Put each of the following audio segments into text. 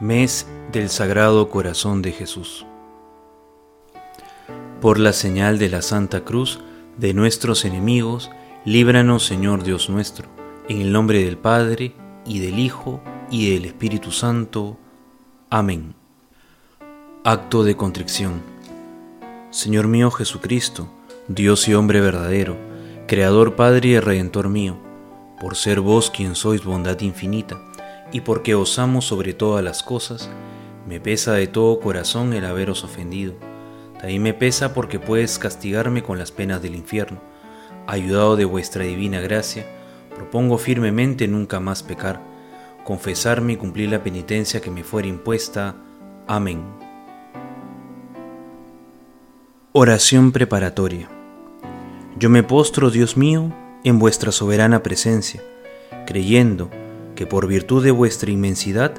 Mes del Sagrado Corazón de Jesús. Por la señal de la Santa Cruz de nuestros enemigos, líbranos Señor Dios nuestro, en el nombre del Padre, y del Hijo, y del Espíritu Santo. Amén. Acto de contrición. Señor mío Jesucristo, Dios y hombre verdadero, Creador Padre y Redentor mío, por ser vos quien sois bondad infinita, y porque os amo sobre todas las cosas, me pesa de todo corazón el haberos ofendido. También me pesa porque puedes castigarme con las penas del infierno. Ayudado de vuestra divina gracia, propongo firmemente nunca más pecar, confesarme y cumplir la penitencia que me fuera impuesta. Amén. Oración preparatoria. Yo me postro, Dios mío, en vuestra soberana presencia, creyendo que por virtud de vuestra inmensidad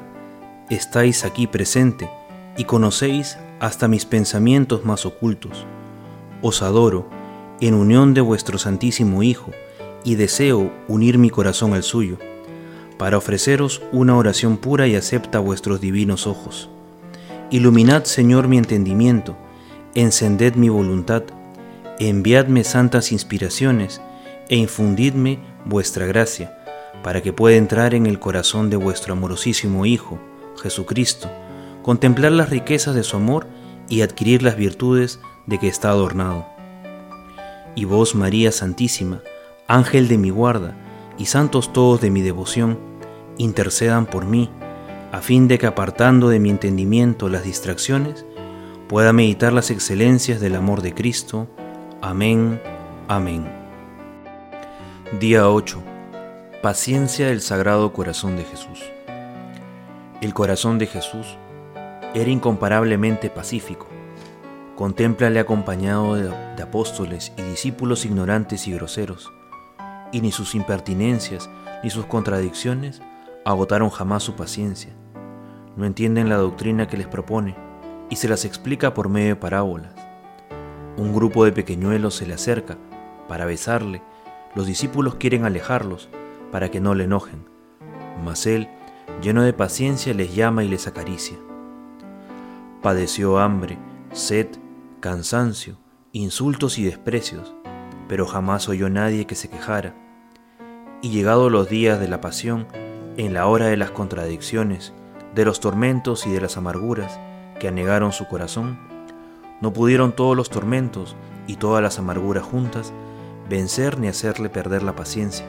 estáis aquí presente y conocéis hasta mis pensamientos más ocultos. Os adoro en unión de vuestro Santísimo Hijo y deseo unir mi corazón al suyo, para ofreceros una oración pura y acepta vuestros divinos ojos. Iluminad, Señor, mi entendimiento, encended mi voluntad, enviadme santas inspiraciones e infundidme vuestra gracia para que pueda entrar en el corazón de vuestro amorosísimo Hijo, Jesucristo, contemplar las riquezas de su amor y adquirir las virtudes de que está adornado. Y vos, María Santísima, Ángel de mi guarda, y santos todos de mi devoción, intercedan por mí, a fin de que apartando de mi entendimiento las distracciones, pueda meditar las excelencias del amor de Cristo. Amén. Amén. Día 8 Paciencia del Sagrado Corazón de Jesús. El corazón de Jesús era incomparablemente pacífico. Contémplale acompañado de, apóstoles y discípulos ignorantes y groseros, y ni sus impertinencias ni sus contradicciones agotaron jamás su paciencia. No entienden la doctrina que les propone y se las explica por medio de parábolas. Un grupo de pequeñuelos se le acerca para besarle, los discípulos quieren alejarlos, para que no le enojen, mas él, lleno de paciencia, les llama y les acaricia. Padeció hambre, sed, cansancio, insultos y desprecios, pero jamás oyó nadie que se quejara. Y llegados los días de la pasión, en la hora de las contradicciones, de los tormentos y de las amarguras que anegaron su corazón, no pudieron todos los tormentos y todas las amarguras juntas vencer ni hacerle perder la paciencia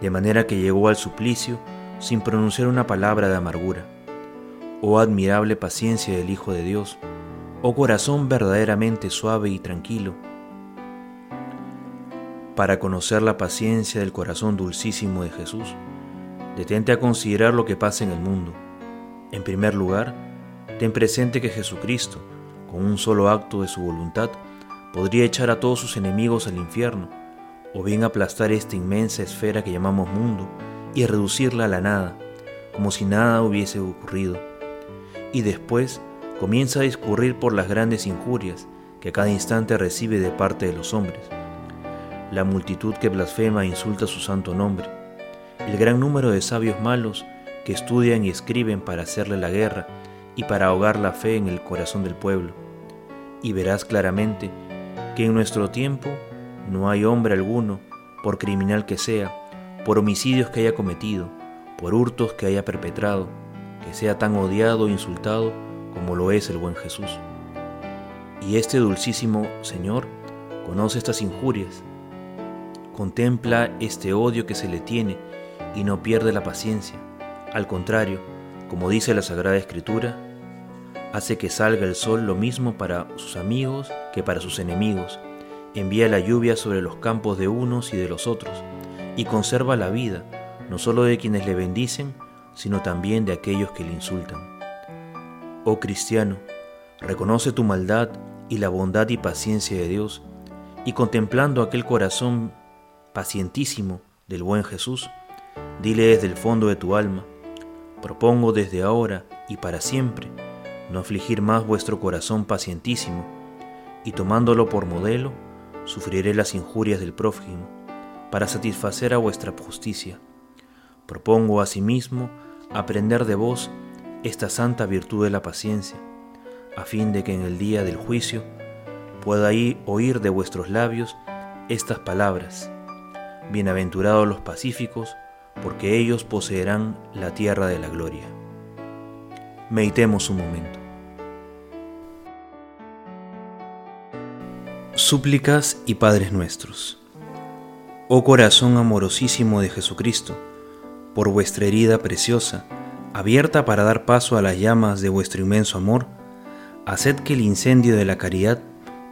de manera que llegó al suplicio sin pronunciar una palabra de amargura. Oh admirable paciencia del Hijo de Dios, oh corazón verdaderamente suave y tranquilo. Para conocer la paciencia del corazón dulcísimo de Jesús, detente a considerar lo que pasa en el mundo. En primer lugar, ten presente que Jesucristo, con un solo acto de su voluntad, podría echar a todos sus enemigos al infierno o bien aplastar esta inmensa esfera que llamamos mundo y reducirla a la nada, como si nada hubiese ocurrido. Y después comienza a discurrir por las grandes injurias que a cada instante recibe de parte de los hombres. La multitud que blasfema e insulta su santo nombre, el gran número de sabios malos que estudian y escriben para hacerle la guerra y para ahogar la fe en el corazón del pueblo. Y verás claramente que en nuestro tiempo no hay hombre alguno, por criminal que sea, por homicidios que haya cometido, por hurtos que haya perpetrado, que sea tan odiado e insultado como lo es el buen Jesús. Y este dulcísimo Señor conoce estas injurias, contempla este odio que se le tiene y no pierde la paciencia. Al contrario, como dice la Sagrada Escritura, hace que salga el sol lo mismo para sus amigos que para sus enemigos, envía la lluvia sobre los campos de unos y de los otros, y conserva la vida, no solo de quienes le bendicen, sino también de aquellos que le insultan. Oh cristiano, reconoce tu maldad y la bondad y paciencia de Dios, y contemplando aquel corazón pacientísimo del buen Jesús, dile desde el fondo de tu alma, propongo desde ahora y para siempre no afligir más vuestro corazón pacientísimo, y tomándolo por modelo, sufriré las injurias del prójimo, para satisfacer a vuestra justicia. Propongo asimismo aprender de vos esta santa virtud de la paciencia, a fin de que en el día del juicio pueda oír de vuestros labios estas palabras. Bienaventurados los pacíficos, porque ellos poseerán la tierra de la gloria. Meditemos un momento. Súplicas y Padres nuestros. Oh corazón amorosísimo de Jesucristo, por vuestra herida preciosa, abierta para dar paso a las llamas de vuestro inmenso amor, haced que el incendio de la caridad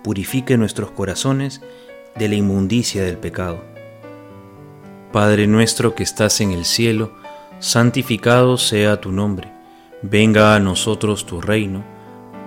purifique nuestros corazones de la inmundicia del pecado. Padre nuestro que estás en el cielo, santificado sea tu nombre, venga a nosotros tu reino,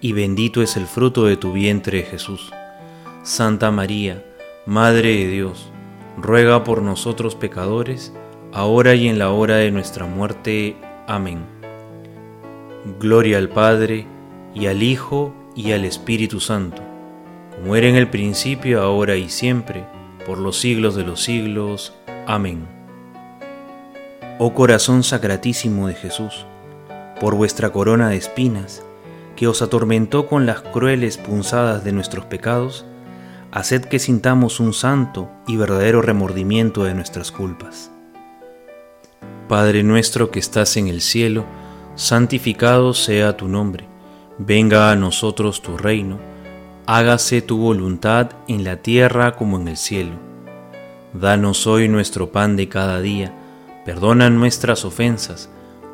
y bendito es el fruto de tu vientre Jesús. Santa María, Madre de Dios, ruega por nosotros pecadores, ahora y en la hora de nuestra muerte. Amén. Gloria al Padre, y al Hijo, y al Espíritu Santo como era en el principio, ahora y siempre, por los siglos de los siglos. Amén. Oh corazón sacratísimo de Jesús, por vuestra corona de espinas, que os atormentó con las crueles punzadas de nuestros pecados, haced que sintamos un santo y verdadero remordimiento de nuestras culpas. Padre nuestro que estás en el cielo, santificado sea tu nombre, venga a nosotros tu reino, hágase tu voluntad en la tierra como en el cielo. Danos hoy nuestro pan de cada día, perdona nuestras ofensas,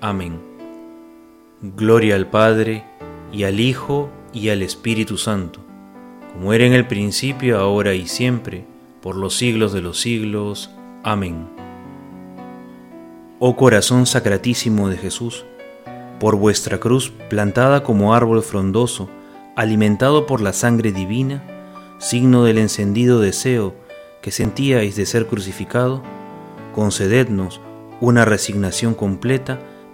Amén. Gloria al Padre, y al Hijo, y al Espíritu Santo, como era en el principio, ahora y siempre, por los siglos de los siglos. Amén. Oh corazón sacratísimo de Jesús, por vuestra cruz plantada como árbol frondoso, alimentado por la sangre divina, signo del encendido deseo que sentíais de ser crucificado, concedednos una resignación completa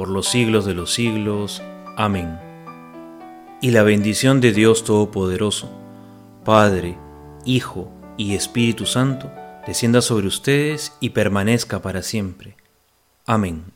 por los siglos de los siglos. Amén. Y la bendición de Dios Todopoderoso, Padre, Hijo y Espíritu Santo, descienda sobre ustedes y permanezca para siempre. Amén.